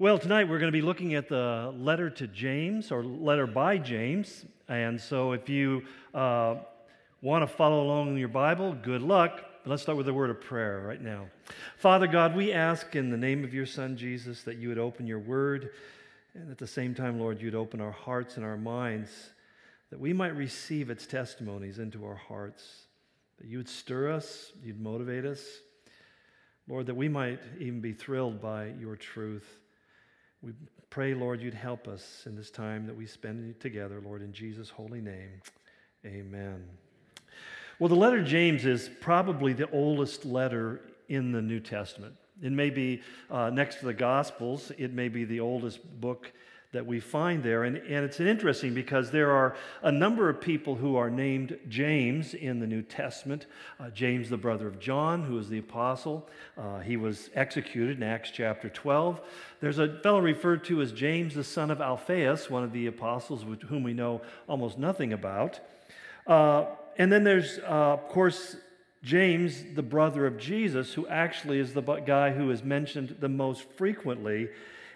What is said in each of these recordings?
Well, tonight we're going to be looking at the letter to James or letter by James. And so if you uh, want to follow along in your Bible, good luck. But Let's start with a word of prayer right now. Father God, we ask in the name of your Son Jesus that you would open your word. And at the same time, Lord, you'd open our hearts and our minds that we might receive its testimonies into our hearts. That you would stir us, you'd motivate us. Lord, that we might even be thrilled by your truth. We pray, Lord, you'd help us in this time that we spend together, Lord, in Jesus' holy name. Amen. Well, the letter James is probably the oldest letter in the New Testament. It may be uh, next to the Gospels, it may be the oldest book that we find there. And, and it's interesting because there are a number of people who are named James in the New Testament. Uh, James, the brother of John, who is the apostle, uh, he was executed in Acts chapter 12. There's a fellow referred to as James, the son of Alphaeus, one of the apostles with whom we know almost nothing about. Uh, and then there's, uh, of course, James, the brother of Jesus, who actually is the guy who is mentioned the most frequently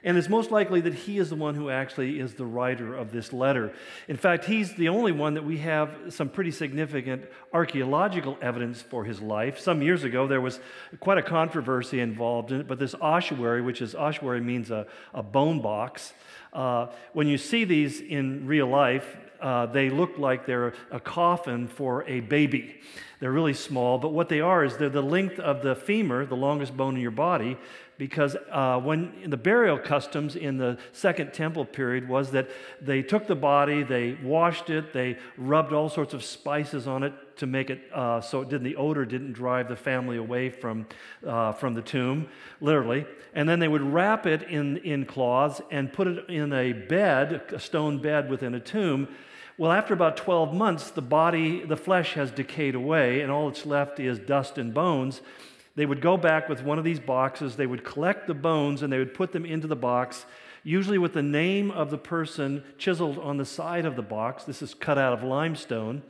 and it's most likely that he is the one who actually is the writer of this letter. In fact, he's the only one that we have some pretty significant archaeological evidence for his life. Some years ago, there was quite a controversy involved in it, but this ossuary, which is ossuary means a, a bone box, uh, when you see these in real life, uh, they look like they're a coffin for a baby. They're really small, but what they are is they're the length of the femur, the longest bone in your body, because uh, when the burial customs in the second temple period was that they took the body, they washed it, they rubbed all sorts of spices on it to make it uh, so it didn't, the odor didn't drive the family away from, uh, from the tomb, literally. And then they would wrap it in, in cloths and put it in a bed, a stone bed within a tomb. Well, after about 12 months, the body, the flesh has decayed away, and all that's left is dust and bones. They would go back with one of these boxes, they would collect the bones, and they would put them into the box, usually with the name of the person chiseled on the side of the box. This is cut out of limestone.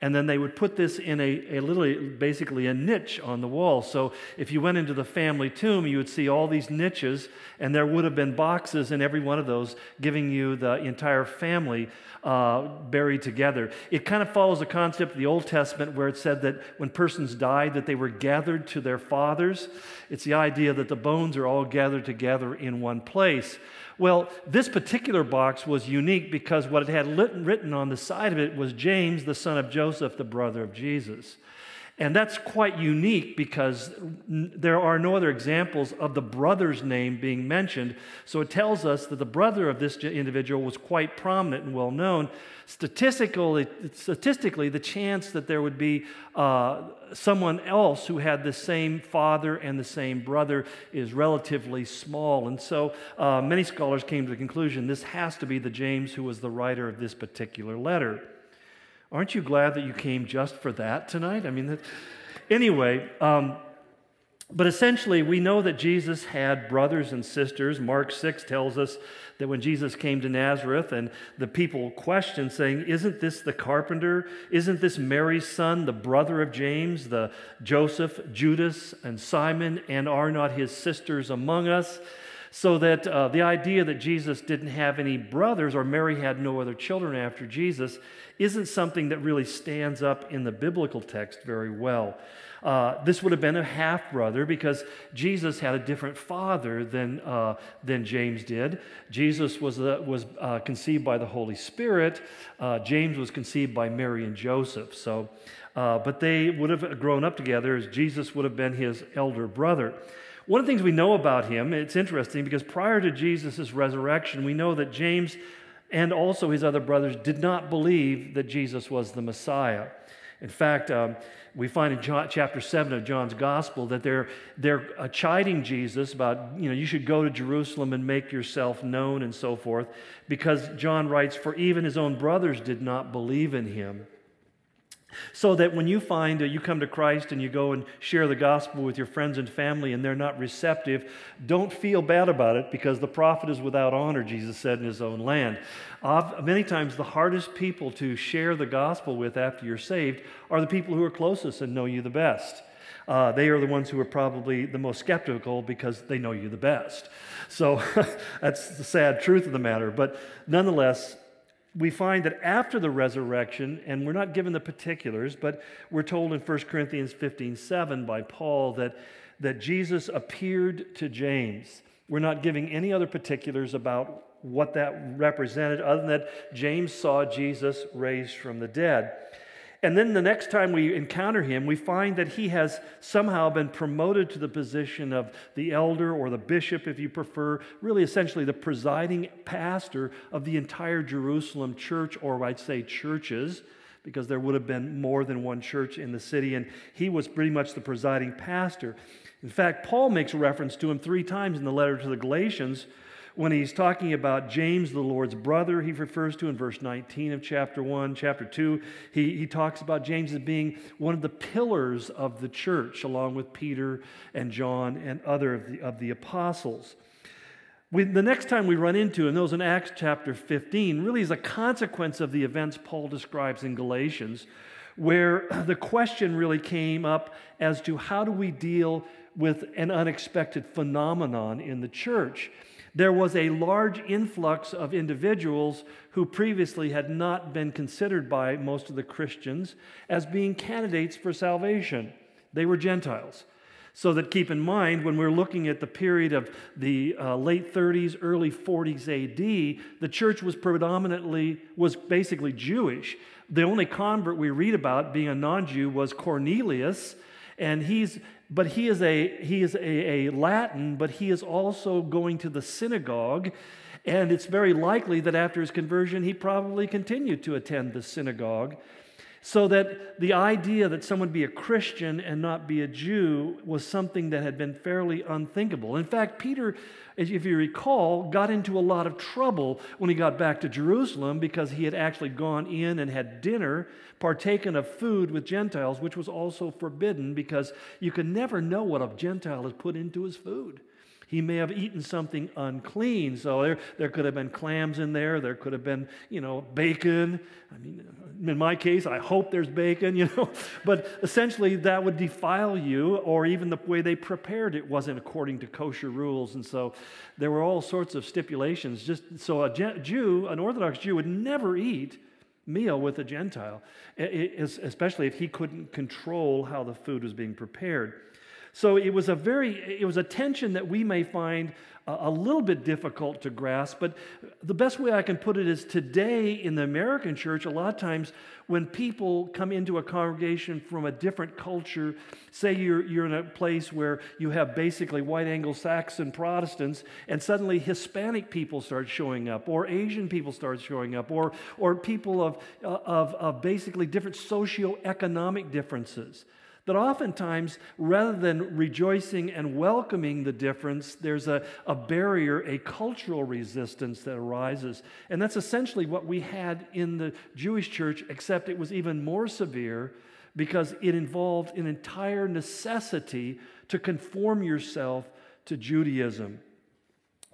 And then they would put this in a, a basically a niche on the wall. So if you went into the family tomb, you would see all these niches, and there would have been boxes in every one of those giving you the entire family uh, buried together. It kind of follows the concept of the Old Testament where it said that when persons died, that they were gathered to their fathers. It's the idea that the bones are all gathered together in one place. Well, this particular box was unique because what it had written on the side of it was James, the son of Joseph, the brother of Jesus. And that's quite unique because there are no other examples of the brother's name being mentioned. So it tells us that the brother of this individual was quite prominent and well known. Statistically, statistically the chance that there would be uh, someone else who had the same father and the same brother is relatively small. And so uh, many scholars came to the conclusion this has to be the James who was the writer of this particular letter. Aren't you glad that you came just for that tonight? I mean, that, anyway, um, but essentially, we know that Jesus had brothers and sisters. Mark 6 tells us that when Jesus came to Nazareth and the people questioned, saying, Isn't this the carpenter? Isn't this Mary's son, the brother of James, the Joseph, Judas, and Simon? And are not his sisters among us? So that uh, the idea that Jesus didn't have any brothers or Mary had no other children after Jesus isn't something that really stands up in the biblical text very well. Uh, this would have been a half brother because Jesus had a different father than, uh, than James did. Jesus was, uh, was conceived by the Holy Spirit, uh, James was conceived by Mary and Joseph. So, uh, but they would have grown up together as Jesus would have been his elder brother. One of the things we know about him, it's interesting because prior to Jesus' resurrection, we know that James and also his other brothers did not believe that Jesus was the Messiah. In fact, um, we find in John, chapter 7 of John's gospel that they're, they're uh, chiding Jesus about, you know, you should go to Jerusalem and make yourself known and so forth, because John writes, For even his own brothers did not believe in him. So that when you find that you come to Christ and you go and share the gospel with your friends and family and they're not receptive, don't feel bad about it because the prophet is without honor, Jesus said in his own land. Uh, many times, the hardest people to share the gospel with after you're saved are the people who are closest and know you the best. Uh, they are the ones who are probably the most skeptical because they know you the best. So that's the sad truth of the matter. But nonetheless, we find that after the resurrection, and we're not given the particulars, but we're told in 1 Corinthians 15 7 by Paul that, that Jesus appeared to James. We're not giving any other particulars about what that represented, other than that James saw Jesus raised from the dead. And then the next time we encounter him, we find that he has somehow been promoted to the position of the elder or the bishop, if you prefer, really essentially the presiding pastor of the entire Jerusalem church, or I'd say churches, because there would have been more than one church in the city, and he was pretty much the presiding pastor. In fact, Paul makes reference to him three times in the letter to the Galatians when he's talking about James, the Lord's brother, he refers to in verse 19 of chapter 1. Chapter 2, he, he talks about James as being one of the pillars of the church, along with Peter and John and other of the, of the apostles. We, the next time we run into, and those in Acts chapter 15, really is a consequence of the events Paul describes in Galatians, where the question really came up as to how do we deal with an unexpected phenomenon in the church there was a large influx of individuals who previously had not been considered by most of the Christians as being candidates for salvation. They were Gentiles. So that keep in mind, when we're looking at the period of the uh, late 30s, early 40s AD, the church was predominantly, was basically Jewish. The only convert we read about being a non Jew was Cornelius, and he's but he is a he is a, a Latin, but he is also going to the synagogue. And it's very likely that after his conversion, he probably continued to attend the synagogue. So that the idea that someone be a Christian and not be a Jew was something that had been fairly unthinkable. In fact, Peter, if you recall, got into a lot of trouble when he got back to Jerusalem because he had actually gone in and had dinner, partaken of food with Gentiles, which was also forbidden because you can never know what a Gentile has put into his food. He may have eaten something unclean. So there, there could have been clams in there. There could have been, you know, bacon. I mean, uh, in my case, I hope there's bacon, you know. But essentially, that would defile you, or even the way they prepared it wasn't according to kosher rules. And so there were all sorts of stipulations. Just so a Jew, an Orthodox Jew, would never eat meal with a Gentile, especially if he couldn't control how the food was being prepared. So it was a very, it was a tension that we may find a little bit difficult to grasp, but the best way I can put it is today in the American church, a lot of times when people come into a congregation from a different culture, say you're, you're in a place where you have basically white Anglo Saxon Protestants, and suddenly Hispanic people start showing up, or Asian people start showing up, or, or people of, of, of basically different socioeconomic differences that oftentimes, rather than rejoicing and welcoming the difference, there's a, a barrier, a cultural resistance that arises. And that's essentially what we had in the Jewish church, except it was even more severe because it involved an entire necessity to conform yourself to Judaism.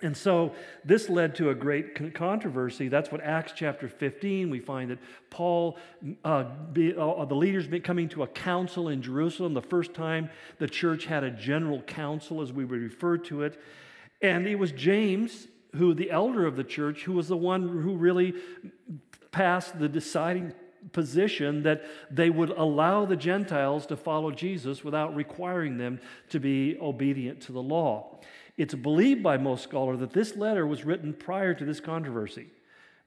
And so this led to a great controversy. That's what Acts chapter 15, we find that Paul, uh, be, uh, the leaders coming to a council in Jerusalem, the first time the church had a general council, as we would refer to it. And it was James, who, the elder of the church, who was the one who really passed the deciding position that they would allow the Gentiles to follow Jesus without requiring them to be obedient to the law. It's believed by most scholars that this letter was written prior to this controversy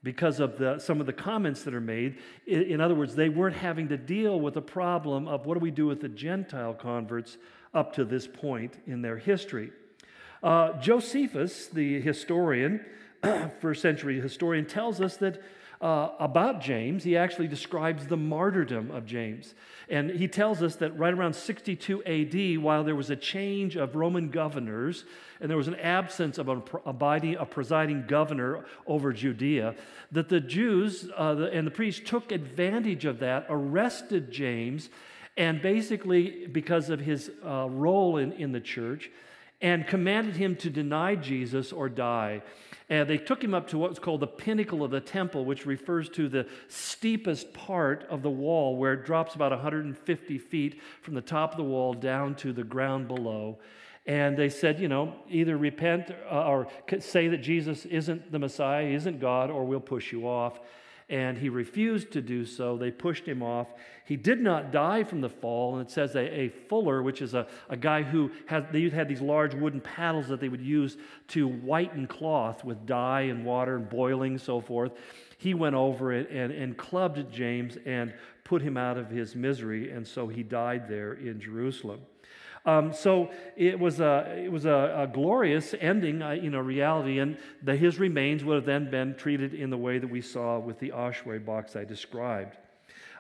because of the, some of the comments that are made. In, in other words, they weren't having to deal with the problem of what do we do with the Gentile converts up to this point in their history. Uh, Josephus, the historian, first century historian, tells us that uh, about James, he actually describes the martyrdom of James. And he tells us that right around 62 AD, while there was a change of Roman governors and there was an absence of a, abiding, a presiding governor over Judea, that the Jews uh, the, and the priests took advantage of that, arrested James, and basically, because of his uh, role in, in the church, and commanded him to deny Jesus or die. And they took him up to what's called the pinnacle of the temple, which refers to the steepest part of the wall, where it drops about 150 feet from the top of the wall down to the ground below. And they said, you know, either repent uh, or say that Jesus isn't the Messiah, isn't God, or we'll push you off. And he refused to do so. They pushed him off. He did not die from the fall. And it says a, a fuller, which is a, a guy who had, they had these large wooden paddles that they would use to whiten cloth with dye and water and boiling, so forth. He went over it and, and clubbed James and put him out of his misery. And so he died there in Jerusalem. Um, so it was a, it was a, a glorious ending, uh, you know, reality, and the, his remains would have then been treated in the way that we saw with the ossuary box I described.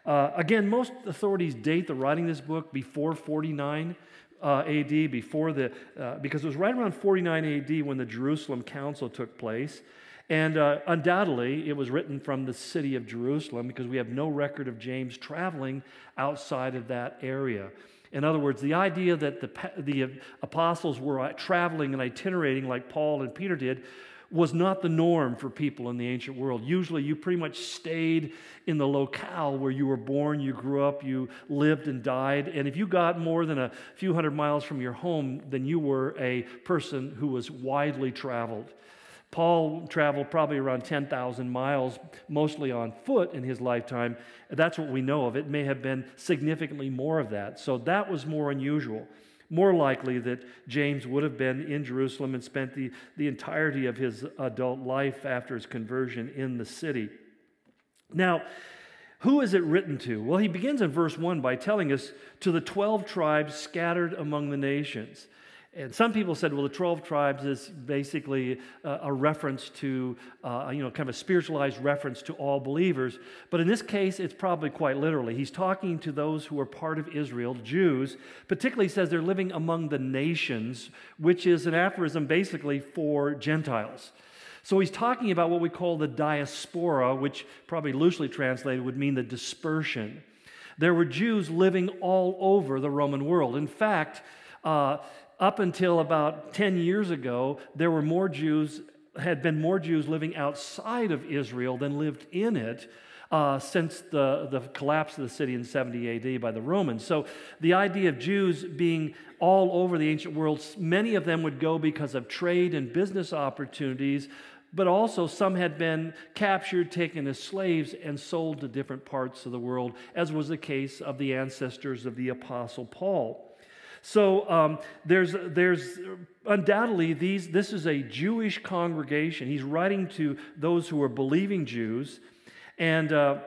Uh, again, most authorities date the writing of this book before 49 uh, AD, before the, uh, because it was right around 49 AD when the Jerusalem Council took place. And uh, undoubtedly, it was written from the city of Jerusalem because we have no record of James traveling outside of that area. In other words, the idea that the, the apostles were uh, traveling and itinerating like Paul and Peter did was not the norm for people in the ancient world. Usually, you pretty much stayed in the locale where you were born, you grew up, you lived and died. And if you got more than a few hundred miles from your home, then you were a person who was widely traveled. Paul traveled probably around 10,000 miles, mostly on foot in his lifetime. That's what we know of. It may have been significantly more of that. So that was more unusual. More likely that James would have been in Jerusalem and spent the, the entirety of his adult life after his conversion in the city. Now, who is it written to? Well, he begins in verse 1 by telling us to the 12 tribes scattered among the nations. And some people said, well, the 12 tribes is basically a, reference to, uh, you know, kind of a spiritualized reference to all believers. But in this case, it's probably quite literally. He's talking to those who are part of Israel, Jews, particularly says they're living among the nations, which is an aphorism basically for Gentiles. So he's talking about what we call the diaspora, which probably loosely translated would mean the dispersion. There were Jews living all over the Roman world. In fact, uh, up until about 10 years ago, there were more Jews, had been more Jews living outside of Israel than lived in it. Uh, since the, the collapse of the city in 70 AD by the Romans. So, the idea of Jews being all over the ancient world, many of them would go because of trade and business opportunities, but also some had been captured, taken as slaves, and sold to different parts of the world, as was the case of the ancestors of the Apostle Paul. So um, there's, there's undoubtedly these, this is a Jewish congregation. He's writing to those who are believing Jews. And uh,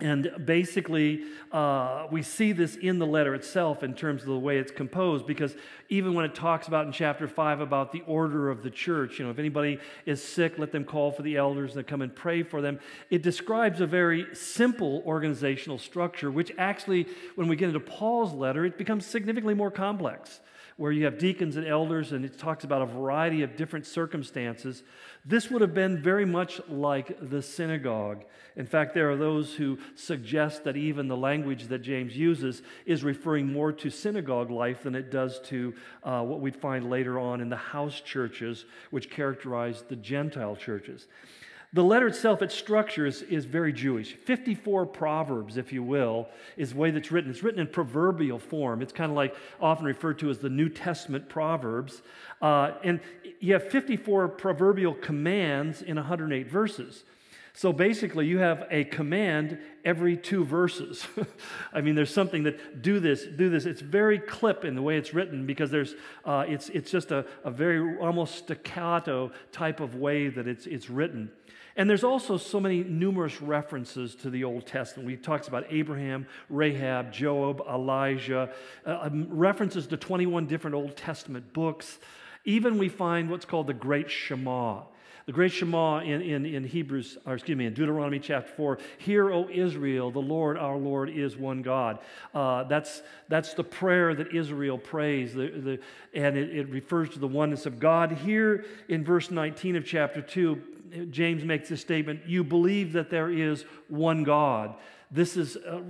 and basically, uh, we see this in the letter itself in terms of the way it's composed, because even when it talks about in chapter 5 about the order of the church, you know, if anybody is sick, let them call for the elders and come and pray for them. It describes a very simple organizational structure, which actually, when we get into Paul's letter, it becomes significantly more complex where you have deacons and elders, and it talks about a variety of different circumstances. This would have been very much like the synagogue. In fact, there are those who suggest that even the language that James uses is referring more to synagogue life than it does to uh, what we'd find later on in the house churches, which characterize the Gentile churches. The letter itself, its structure is, is very Jewish. 54 proverbs, if you will, is the way that's written. It's written in proverbial form. It's kind of like often referred to as the New Testament proverbs. Uh, and you have 54 proverbial commands in 108 verses. So basically, you have a command every two verses. I mean, there's something that do this, do this. It's very clip in the way it's written because there's, uh, it's, it's just a, a very almost staccato type of way that it's, it's written. And there's also so many numerous references to the Old Testament. We talks about Abraham, Rahab, Job, Elijah, uh, um, references to 21 different Old Testament books. Even we find what's called the Great Shema. The great Shema in, in, in Hebrews, or excuse me, in Deuteronomy chapter 4, Hear, O Israel, the Lord our Lord is one God. Uh, that's, that's the prayer that Israel prays, the, the, and it, it refers to the oneness of God. Here in verse 19 of chapter 2, James makes this statement You believe that there is one God. This is uh,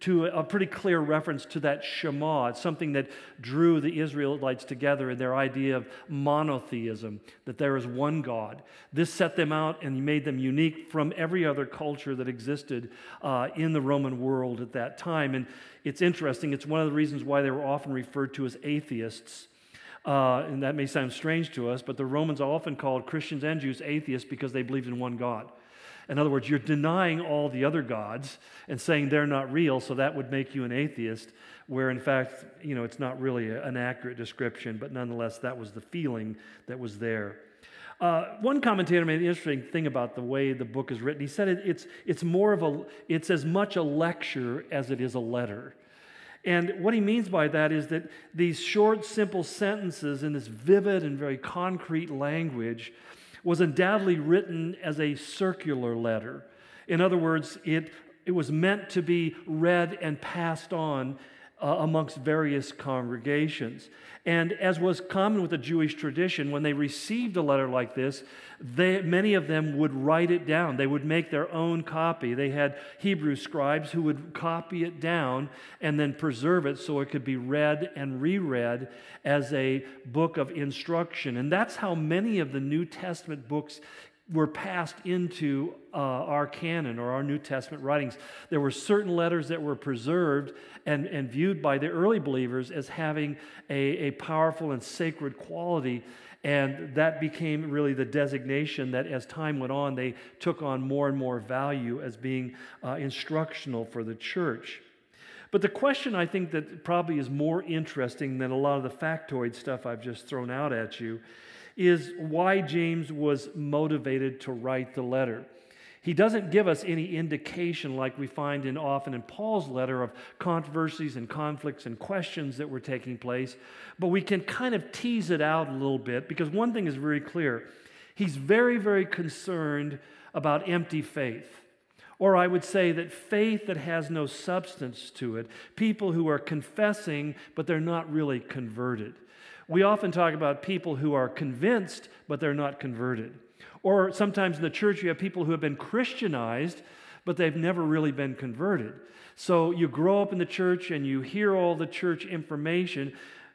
to a pretty clear reference to that Shema. It's something that drew the Israelites together in their idea of monotheism, that there is one God. This set them out and made them unique from every other culture that existed uh, in the Roman world at that time. And it's interesting, it's one of the reasons why they were often referred to as atheists. Uh, and that may sound strange to us, but the Romans often called Christians and Jews atheists because they believed in one God. In other words, you're denying all the other gods and saying they're not real, so that would make you an atheist, where in fact, you know, it's not really an accurate description, but nonetheless, that was the feeling that was there. Uh, one commentator made an interesting thing about the way the book is written. He said it, it's, it's more of a, it's as much a lecture as it is a letter. And what he means by that is that these short, simple sentences in this vivid and very concrete language was undoubtedly written as a circular letter. In other words, it, it was meant to be read and passed on uh, amongst various congregations. And as was common with the Jewish tradition, when they received a letter like this, they, many of them would write it down. They would make their own copy. They had Hebrew scribes who would copy it down and then preserve it so it could be read and reread as a book of instruction. And that's how many of the New Testament books were passed into uh, our canon or our New Testament writings. There were certain letters that were preserved and, and viewed by the early believers as having a, a powerful and sacred quality. And that became really the designation that as time went on, they took on more and more value as being uh, instructional for the church. But the question I think that probably is more interesting than a lot of the factoid stuff I've just thrown out at you is why James was motivated to write the letter. He doesn't give us any indication, like we find in often in Paul's letter, of controversies and conflicts and questions that were taking place, but we can kind of tease it out a little bit because one thing is very clear. He's very, very concerned about empty faith. Or I would say that faith that has no substance to it, people who are confessing, but they're not really converted. We often talk about people who are convinced, but they're not converted. Or sometimes in the church, you have people who have been Christianized, but they've never really been converted. So you grow up in the church and you hear all the church information,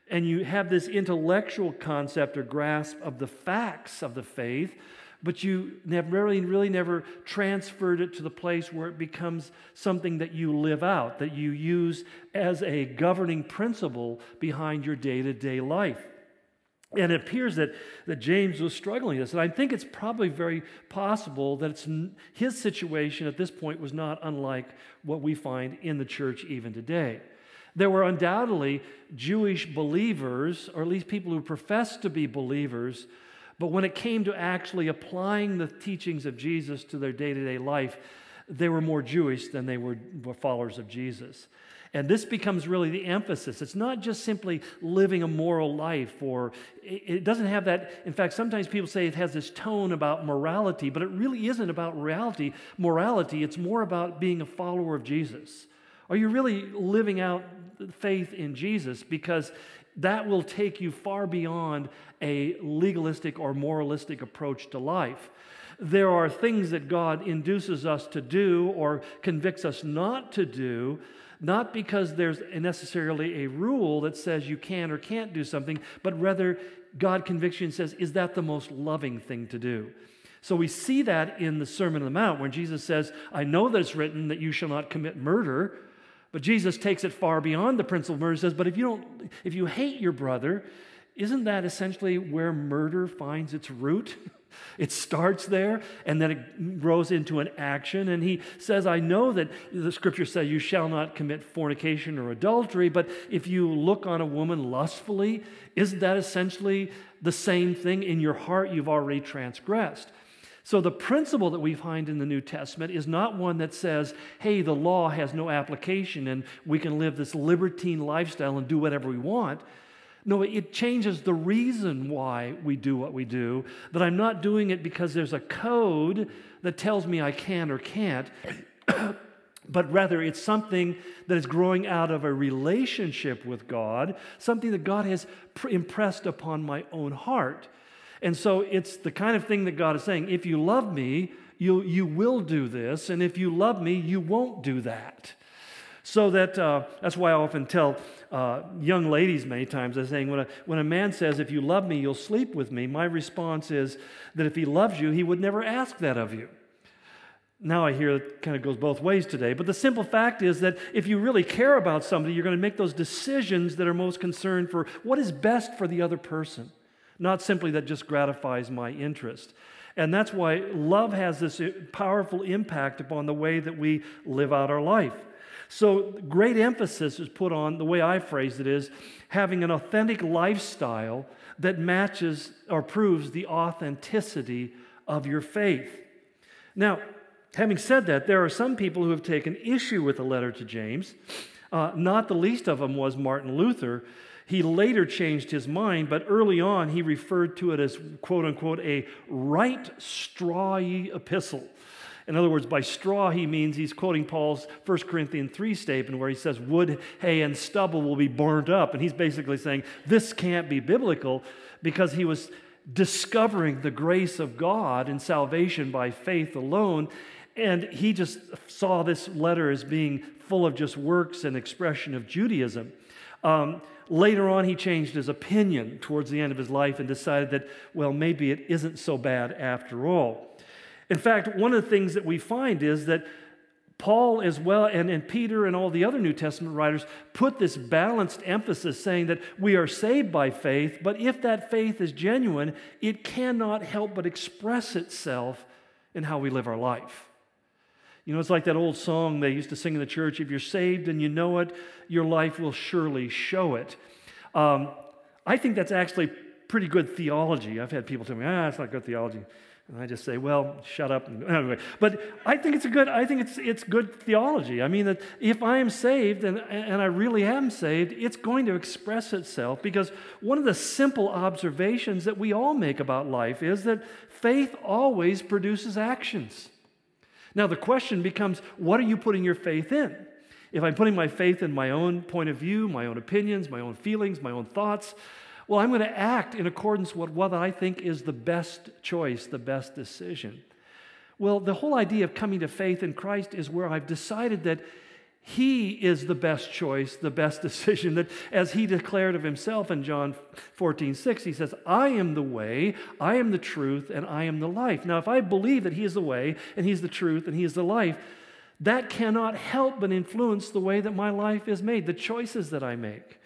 and you have this intellectual concept or grasp of the facts of the faith, but you have really, really never transferred it to the place where it becomes something that you live out, that you use as a governing principle behind your day to day life. And it appears that, that James was struggling with this. And I think it's probably very possible that it's, his situation at this point was not unlike what we find in the church even today. There were undoubtedly Jewish believers, or at least people who professed to be believers, but when it came to actually applying the teachings of Jesus to their day to day life, they were more Jewish than they were followers of Jesus. And this becomes really the emphasis. It's not just simply living a moral life, or it doesn't have that. In fact, sometimes people say it has this tone about morality, but it really isn't about reality, morality. It's more about being a follower of Jesus. Are you really living out faith in Jesus? Because that will take you far beyond a legalistic or moralistic approach to life. There are things that God induces us to do or convicts us not to do, not because there's necessarily a rule that says you can or can't do something, but rather God convicts you and says, Is that the most loving thing to do? So we see that in the Sermon on the Mount when Jesus says, I know that it's written that you shall not commit murder. But Jesus takes it far beyond the principle of murder. Says, but if you don't, if you hate your brother, isn't that essentially where murder finds its root? It starts there and then it grows into an action. And he says, I know that the scripture says you shall not commit fornication or adultery, but if you look on a woman lustfully, isn't that essentially the same thing in your heart you've already transgressed? So, the principle that we find in the New Testament is not one that says, hey, the law has no application and we can live this libertine lifestyle and do whatever we want. No, it changes the reason why we do what we do. That I'm not doing it because there's a code that tells me I can or can't, but rather it's something that is growing out of a relationship with God, something that God has impressed upon my own heart. And so it's the kind of thing that God is saying if you love me, you, you will do this. And if you love me, you won't do that. So that, uh, that's why I often tell uh, young ladies many times, I'm saying, when a, when a man says, if you love me, you'll sleep with me, my response is that if he loves you, he would never ask that of you. Now I hear it kind of goes both ways today, but the simple fact is that if you really care about somebody, you're going to make those decisions that are most concerned for what is best for the other person, not simply that just gratifies my interest. And that's why love has this powerful impact upon the way that we live out our life. So, great emphasis is put on the way I phrase it is having an authentic lifestyle that matches or proves the authenticity of your faith. Now, having said that, there are some people who have taken issue with the letter to James. Uh, not the least of them was Martin Luther. He later changed his mind, but early on he referred to it as, quote unquote, a right strawy epistle. In other words, by straw, he means he's quoting Paul's 1 Corinthians 3 statement where he says, Wood, hay, and stubble will be burned up. And he's basically saying, This can't be biblical because he was discovering the grace of God and salvation by faith alone. And he just saw this letter as being full of just works and expression of Judaism. Um, later on, he changed his opinion towards the end of his life and decided that, well, maybe it isn't so bad after all. In fact, one of the things that we find is that Paul, as well, and, and Peter and all the other New Testament writers put this balanced emphasis saying that we are saved by faith, but if that faith is genuine, it cannot help but express itself in how we live our life. You know, it's like that old song they used to sing in the church if you're saved and you know it, your life will surely show it. Um, I think that's actually pretty good theology. I've had people tell me, ah, it's not good theology. And I just say, well, shut up. Anyway, but I think it's a good, I think it's, it's good theology. I mean, that if I am saved and, and I really am saved, it's going to express itself because one of the simple observations that we all make about life is that faith always produces actions. Now, the question becomes, what are you putting your faith in? If I'm putting my faith in my own point of view, my own opinions, my own feelings, my own thoughts, well, I'm going to act in accordance with what I think is the best choice, the best decision. Well, the whole idea of coming to faith in Christ is where I've decided that he is the best choice, the best decision. That as he declared of himself in John 14, 6, he says, I am the way, I am the truth, and I am the life. Now, if I believe that he is the way, and he's the truth, and he is the life, that cannot help but influence the way that my life is made, the choices that I make.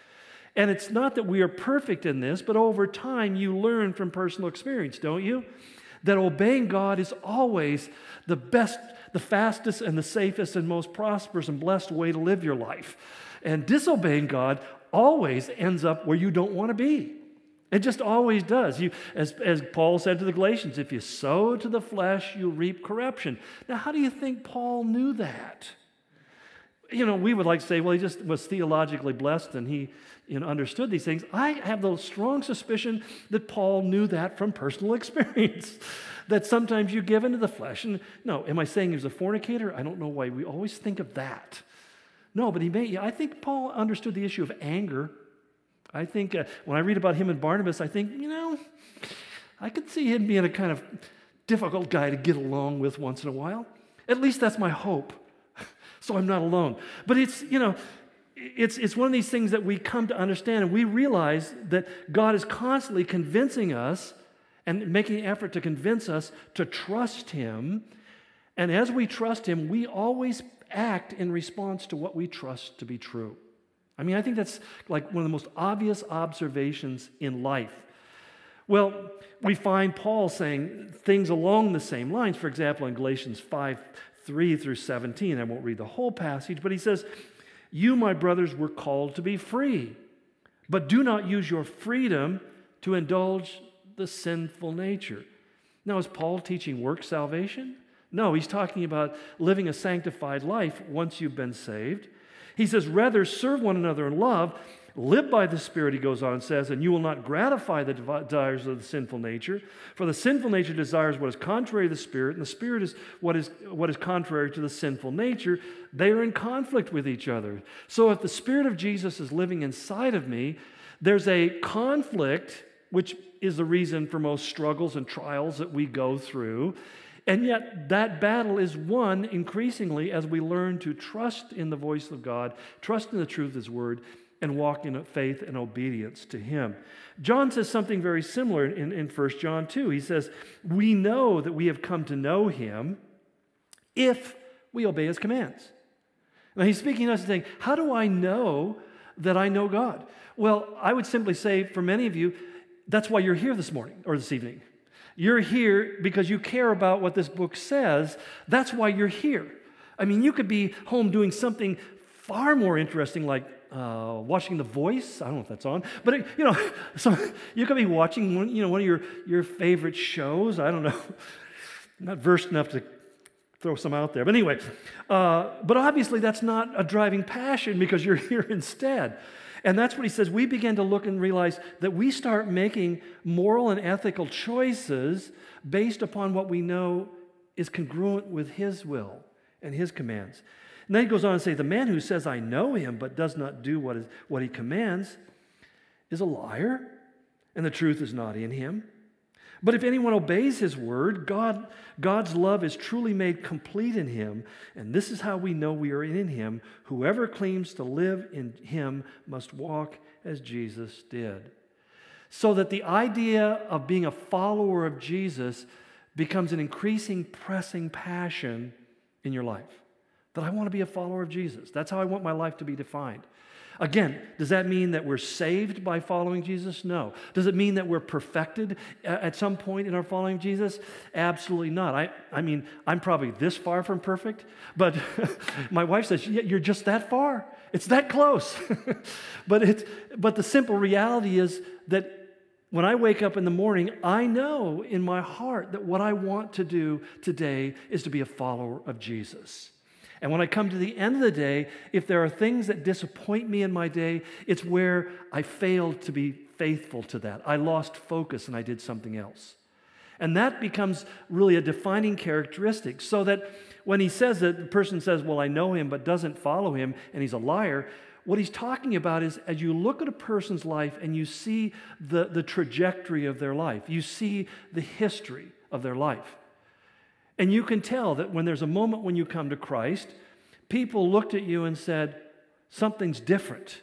And it's not that we are perfect in this, but over time you learn from personal experience, don't you? That obeying God is always the best, the fastest, and the safest, and most prosperous and blessed way to live your life. And disobeying God always ends up where you don't want to be. It just always does. You, as, as Paul said to the Galatians, if you sow to the flesh, you reap corruption. Now, how do you think Paul knew that? You know, we would like to say, well, he just was theologically blessed and he you know, understood these things. I have the strong suspicion that Paul knew that from personal experience. that sometimes you give into the flesh. And no, am I saying he was a fornicator? I don't know why we always think of that. No, but he may. Yeah, I think Paul understood the issue of anger. I think uh, when I read about him and Barnabas, I think, you know, I could see him being a kind of difficult guy to get along with once in a while. At least that's my hope. so I'm not alone. But it's, you know, it's, it's one of these things that we come to understand, and we realize that God is constantly convincing us and making an effort to convince us to trust Him. And as we trust Him, we always act in response to what we trust to be true. I mean, I think that's like one of the most obvious observations in life. Well, we find Paul saying things along the same lines. For example, in Galatians 5 3 through 17, I won't read the whole passage, but he says, you, my brothers, were called to be free, but do not use your freedom to indulge the sinful nature. Now, is Paul teaching work salvation? No, he's talking about living a sanctified life once you've been saved. He says, rather serve one another in love Live by the Spirit, he goes on and says, and you will not gratify the desires of the sinful nature. For the sinful nature desires what is contrary to the Spirit, and the Spirit is what is, what is contrary to the sinful nature. They are in conflict with each other. So if the Spirit of Jesus is living inside of me, there's a conflict, which is the reason for most struggles and trials that we go through. And yet, that battle is won increasingly as we learn to trust in the voice of God, trust in the truth of His Word, and walk in faith and obedience to Him. John says something very similar in, in 1 John 2. He says, We know that we have come to know Him if we obey His commands. Now, He's speaking to us and saying, How do I know that I know God? Well, I would simply say for many of you, that's why you're here this morning or this evening. You're here because you care about what this book says. That's why you're here. I mean, you could be home doing something far more interesting like uh, watching The Voice. I don't know if that's on, but it, you know, so you could be watching one, you know, one of your, your favorite shows. I don't know. I'm not versed enough to throw some out there. But anyway, uh, but obviously that's not a driving passion because you're here instead. And that's what he says. We begin to look and realize that we start making moral and ethical choices based upon what we know is congruent with his will and his commands. And then he goes on to say, The man who says, I know him, but does not do what, is, what he commands, is a liar, and the truth is not in him. But if anyone obeys his word, God, God's love is truly made complete in him. And this is how we know we are in him. Whoever claims to live in him must walk as Jesus did. So that the idea of being a follower of Jesus becomes an increasing, pressing passion in your life. That I want to be a follower of Jesus. That's how I want my life to be defined. Again, does that mean that we're saved by following Jesus? No. Does it mean that we're perfected at some point in our following Jesus? Absolutely not. I, I mean, I'm probably this far from perfect, but my wife says, yeah, You're just that far. It's that close. but, it's, but the simple reality is that when I wake up in the morning, I know in my heart that what I want to do today is to be a follower of Jesus. And when I come to the end of the day, if there are things that disappoint me in my day, it's where I failed to be faithful to that. I lost focus and I did something else. And that becomes really a defining characteristic. So that when he says that the person says, Well, I know him, but doesn't follow him, and he's a liar, what he's talking about is as you look at a person's life and you see the, the trajectory of their life, you see the history of their life. And you can tell that when there's a moment when you come to Christ, people looked at you and said, Something's different.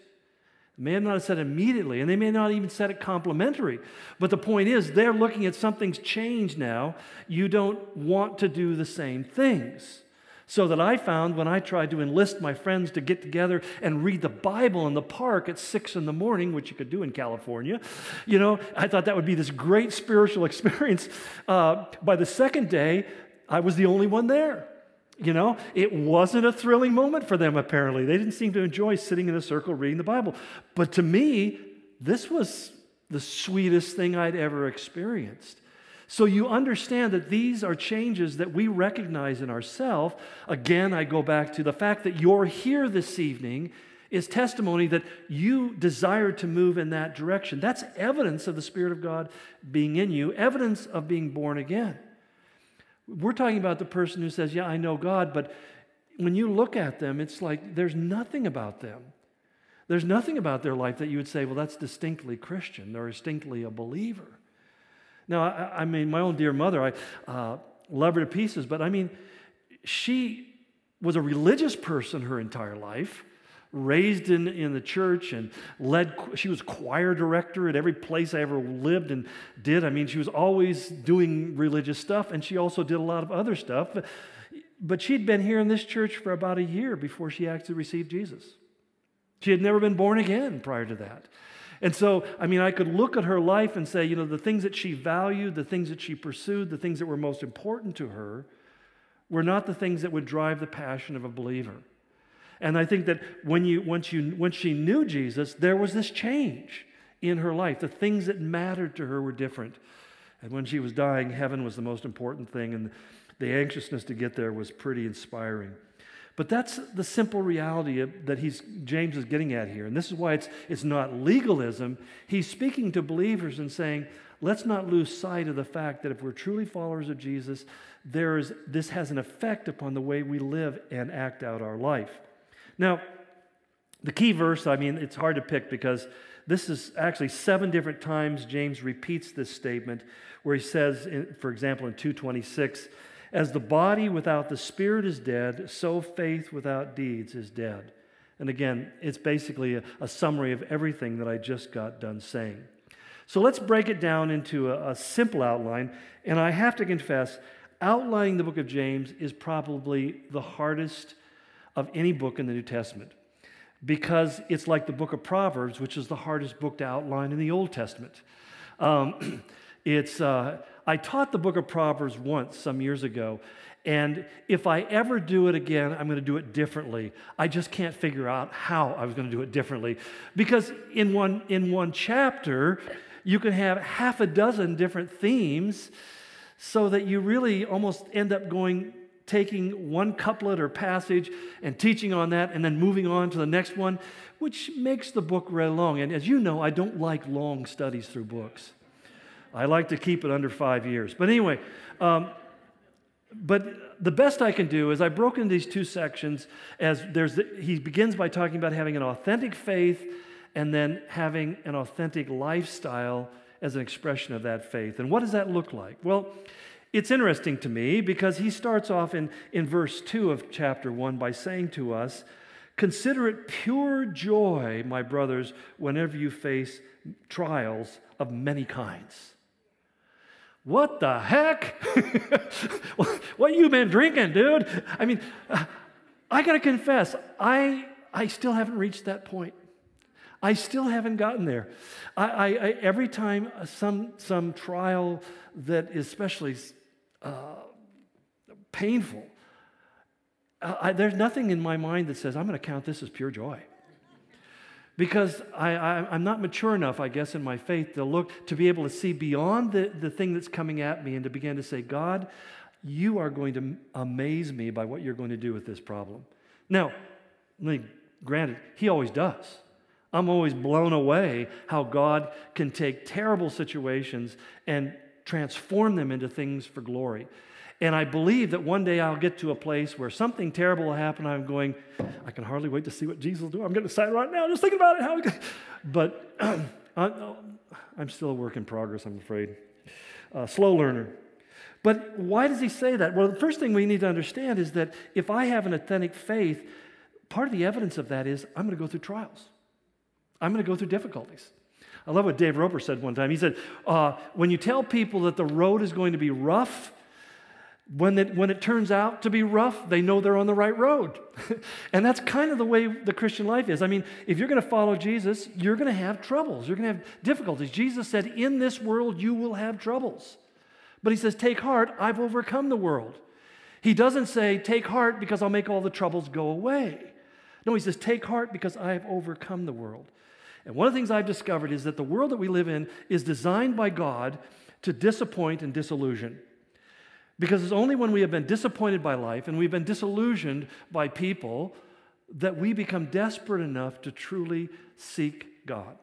They may have not said immediately, and they may not even said it complimentary. But the point is, they're looking at something's changed now. You don't want to do the same things. So that I found when I tried to enlist my friends to get together and read the Bible in the park at six in the morning, which you could do in California, you know, I thought that would be this great spiritual experience. Uh, by the second day, I was the only one there. You know, it wasn't a thrilling moment for them, apparently. They didn't seem to enjoy sitting in a circle reading the Bible. But to me, this was the sweetest thing I'd ever experienced. So you understand that these are changes that we recognize in ourselves. Again, I go back to the fact that you're here this evening is testimony that you desire to move in that direction. That's evidence of the Spirit of God being in you, evidence of being born again. We're talking about the person who says, Yeah, I know God, but when you look at them, it's like there's nothing about them. There's nothing about their life that you would say, Well, that's distinctly Christian. They're distinctly a believer. Now, I, I mean, my own dear mother, I uh, love her to pieces, but I mean, she was a religious person her entire life raised in, in the church and led, she was choir director at every place I ever lived and did. I mean, she was always doing religious stuff, and she also did a lot of other stuff. But, she'd been here in this church for about a year before she actually received Jesus. She had never been born again prior to that. And so, I mean, I could look at her life and say, you know, the things that she valued, the things that she pursued, the things that were most important to her were not the things that would drive the passion of a believer. And I think that when you, once, you, once she knew Jesus, there was this change in her life. The things that mattered to her were different. And when she was dying, heaven was the most important thing, and the anxiousness to get there was pretty inspiring. But that's the simple reality that he's, James is getting at here. And this is why it's, it's not legalism. He's speaking to believers and saying, let's not lose sight of the fact that if we're truly followers of Jesus, there's, this has an effect upon the way we live and act out our life. Now, the key verse, I mean, it's hard to pick because this is actually seven different times James repeats this statement where he says, for example, in 226, As the body without the spirit is dead, so faith without deeds is dead. And again, it's basically a, a summary of everything that I just got done saying. So let's break it down into a, a simple outline. And I have to confess, outlining the book of James is probably the hardest of any book in the New Testament because it's like the book of Proverbs, which is the hardest book to outline in the Old Testament. Um, it's, uh, I taught the book of Proverbs once some years ago, and if I ever do it again, I'm going to do it differently. I just can't figure out how I was going to do it differently. Because in one, in one chapter, you can have half a dozen different themes so that you really almost end up going taking one couplet or passage and teaching on that and then moving on to the next one, which makes the book really long. And as you know, I don't like long studies through books. I like to keep it under five years. But anyway, um, but the best I can do is I've broken these two sections as there's the, he begins by talking about having an authentic faith and then having an authentic lifestyle as an expression of that faith. And what does that look like? Well, it's interesting to me because he starts off in, in verse 2 of chapter 1 by saying to us, Consider it pure joy, my brothers, whenever you face trials of many kinds. What the heck? what you been drinking, dude? I mean, I got to confess, I, I still haven't reached that point. I still haven't gotten there. I, I, I every time some, some trial that especially painful. Uh, I, there's nothing in my mind that says, I'm going to count this as pure joy. Because I, am not mature enough, I guess, in my faith to look, to be able to see beyond the, the thing that's coming at me and to begin to say, God, you are going to amaze me by what you're going to do with this problem. Now, granted, He always does. I'm always blown away how God can take terrible situations and transform them into things for glory. And I believe that one day I'll get to a place where something terrible will happen. I'm going, I can hardly wait to see what Jesus will do. I'm getting excited right now just thinking about it. How but I'm still a work in progress, I'm afraid. Uh, slow learner. But why does he say that? Well, the first thing we need to understand is that if I have an authentic faith, part of the evidence of that is I'm going to go through trials. I'm going to go through difficulties. I love what Dave Roper said one time. He said, uh, When you tell people that the road is going to be rough, when it, when it turns out to be rough, they know they're on the right road. and that's kind of the way the Christian life is. I mean, if you're going to follow Jesus, you're going to have troubles, you're going to have difficulties. Jesus said, In this world, you will have troubles. But he says, Take heart, I've overcome the world. He doesn't say, Take heart because I'll make all the troubles go away. No, he says, Take heart because I have overcome the world. And one of the things I've discovered is that the world that we live in is designed by God to disappoint and disillusion. Because it's only when we have been disappointed by life and we've been disillusioned by people that we become desperate enough to truly seek God.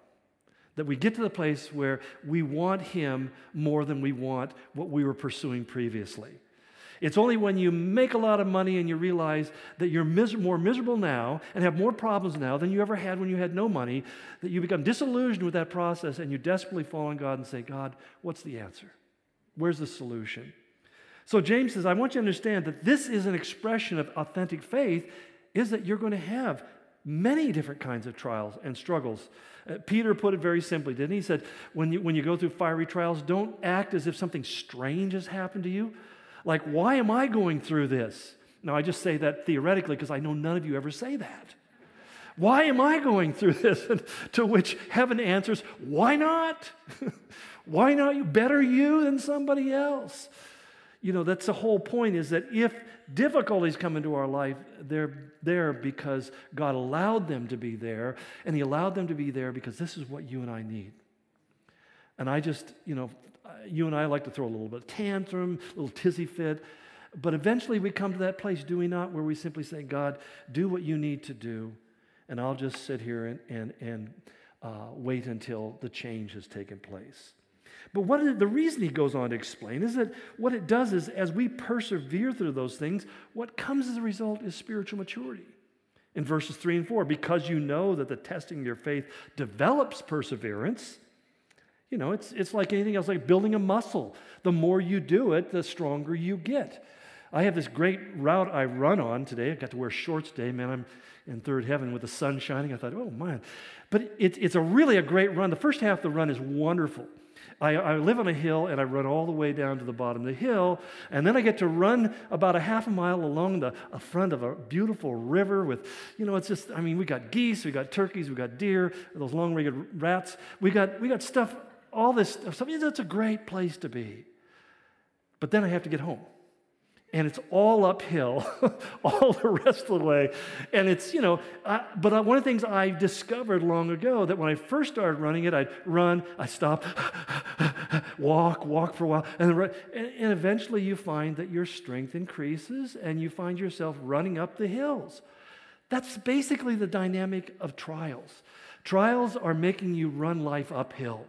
That we get to the place where we want Him more than we want what we were pursuing previously. It's only when you make a lot of money and you realize that you're mis- more miserable now and have more problems now than you ever had when you had no money that you become disillusioned with that process and you desperately fall on God and say, God, what's the answer? Where's the solution? So James says, I want you to understand that this is an expression of authentic faith, is that you're going to have many different kinds of trials and struggles. Uh, Peter put it very simply, didn't he? He said, when you, when you go through fiery trials, don't act as if something strange has happened to you. Like, why am I going through this? Now, I just say that theoretically because I know none of you ever say that. Why am I going through this? And to which heaven answers, Why not? why not you? Better you than somebody else. You know, that's the whole point is that if difficulties come into our life, they're there because God allowed them to be there, and He allowed them to be there because this is what you and I need. And I just, you know, you and I like to throw a little bit of tantrum, a little tizzy fit. But eventually we come to that place, do we not, where we simply say, God, do what you need to do, and I'll just sit here and, and, and uh, wait until the change has taken place. But what it, the reason he goes on to explain is that what it does is, as we persevere through those things, what comes as a result is spiritual maturity. In verses 3 and 4, because you know that the testing of your faith develops perseverance, you know, it's, it's like anything else, like building a muscle. The more you do it, the stronger you get. I have this great route I run on today. I got to wear shorts today. Man, I'm in third heaven with the sun shining. I thought, oh, man. But it, it's a really a great run. The first half of the run is wonderful. I, I, live on a hill and I run all the way down to the bottom of the hill. And then I get to run about a half a mile along the front of a beautiful river with, you know, it's just, I mean, we got geese, we got turkeys, we got deer, those long legged rats. We got, we got stuff, all this stuff. It's a great place to be. But then I have to get home and it's all uphill all the rest of the way. And it's, you know, I, but one of the things I discovered long ago that when I first started running it, I'd run, I'd stop, walk, walk for a while, and, and, and eventually you find that your strength increases and you find yourself running up the hills. That's basically the dynamic of trials. Trials are making you run life uphill.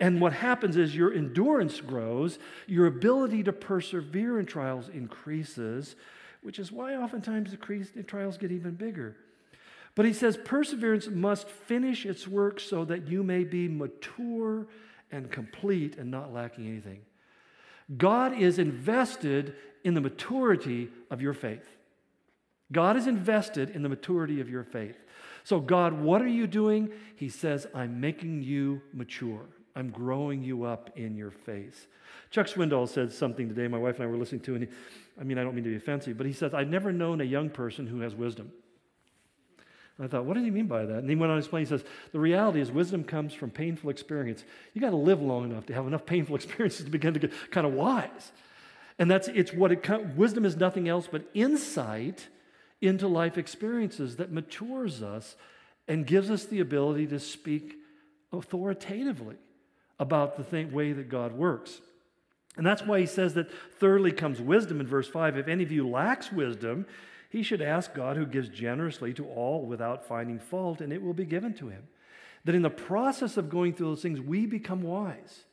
And what happens is your endurance grows, your ability to persevere in trials increases, which is why oftentimes the trials get even bigger. But he says perseverance must finish its work so that you may be mature and complete and not lacking anything. God is invested in the maturity of your faith. God is invested in the maturity of your faith. So, God, what are you doing? He says, I'm making you mature. I'm growing you up in your faith. Chuck Swindoll said something today, my wife and I were listening to, and he, I mean, I don't mean to be offensive, but he says, I've never known a young person who has wisdom. And I thought, what does he mean by that? And he went on to explain, he says, the reality is wisdom comes from painful experience. You got to live long enough to have enough painful experiences to begin to get kind of wise. And that's, it's what it, wisdom is nothing else but insight into life experiences that matures us and gives us the ability to speak authoritatively about the thing, way that God works. And that's why he says that thirdly comes wisdom in verse 5. If any of you lacks wisdom, he should ask God, who gives generously to all without finding fault, and it will be given to him. That in the process of going through those things, we become wise.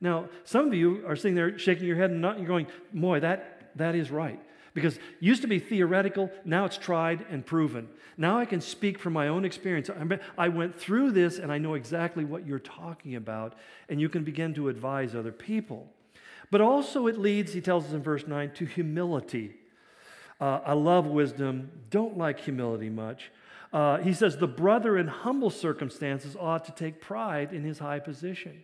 Now, some of you are sitting there shaking your head and not, you're going, boy, that, that is right. Because used to be theoretical, now it's tried and proven. Now I can speak from my own experience. I went through this and I know exactly what you're talking about, and you can begin to advise other people. But also, it leads, he tells us in verse 9, to humility. Uh, I love wisdom, don't like humility much. Uh, he says, the brother in humble circumstances ought to take pride in his high position.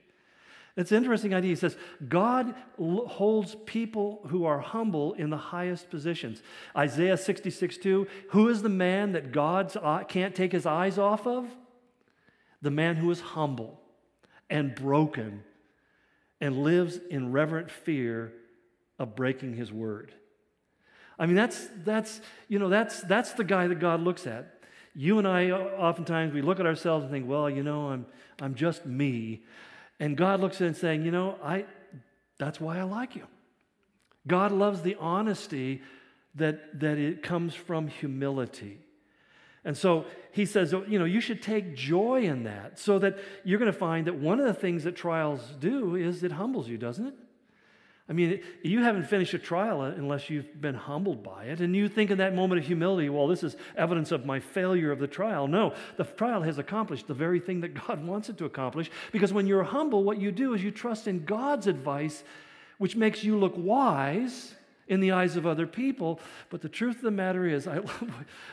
It's an interesting idea. He says, God holds people who are humble in the highest positions. Isaiah 66 2, who is the man that God can't take his eyes off of? The man who is humble and broken and lives in reverent fear of breaking his word. I mean, that's, that's, you know, that's, that's the guy that God looks at. You and I, uh, oftentimes, we look at ourselves and think, well, you know, I'm, I'm just me. And God looks at and saying, you know, I, that's why I like you. God loves the honesty that, that it comes from humility. And so he says, you know, you should take joy in that so that you're going to find that one of the things that trials do is it humbles you, doesn't it? I mean, you haven't finished a trial unless you've been humbled by it. And you think in that moment of humility, well, this is evidence of my failure of the trial. No, the trial has accomplished the very thing that God wants it to accomplish. Because when you're humble, what you do is you trust in God's advice, which makes you look wise in the eyes of other people. But the truth of the matter is, I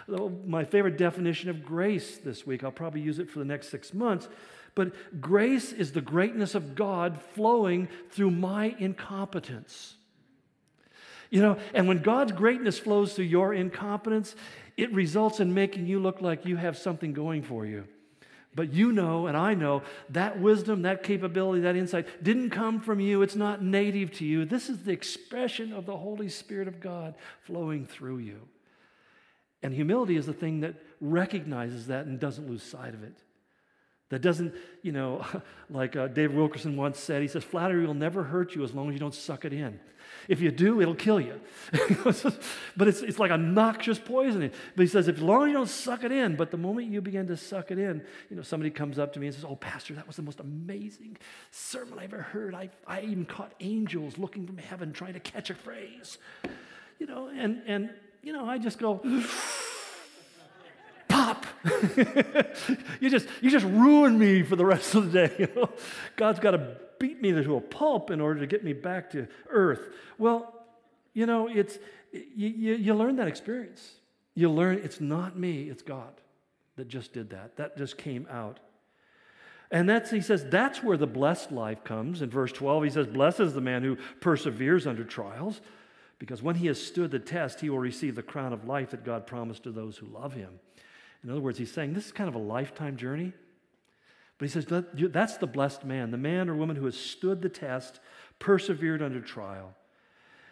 my favorite definition of grace this week. I'll probably use it for the next six months but grace is the greatness of God flowing through my incompetence. You know, and when God's greatness flows through your incompetence, it results in making you look like you have something going for you. But you know, and I know, that wisdom, that capability, that insight didn't come from you. It's not native to you. This is the expression of the Holy Spirit of God flowing through you. And humility is the thing that recognizes that and doesn't lose sight of it. That doesn't, you know, like uh, Dave Wilkerson once said, he says, flattery will never hurt you as long as you don't suck it in. If you do, it'll kill you. but it's, it's like a noxious poison. But he says, if as long as you don't suck it in, but the moment you begin to suck it in, you know, somebody comes up to me and says, Oh, Pastor, that was the most amazing sermon I ever heard. I, I even caught angels looking from heaven trying to catch a phrase. You know, and, and you know, I just go, stop. you just you just ruined me for the rest of the day. God's got to beat me to a pulp in order to get me back to earth. Well, You know, it's, you, you, you learn that experience. You learn it's not me, it's God that just did that. That just came out. And that's, he says, that's where the blessed life comes. In verse 12, he says, Blessed is the man who perseveres under trials, because when he has stood the test, he will receive the crown of life that God promised to those who love him. In other words, he's saying this is kind of a lifetime journey. But he says, That's the blessed man, the man or woman who has stood the test, persevered under trial.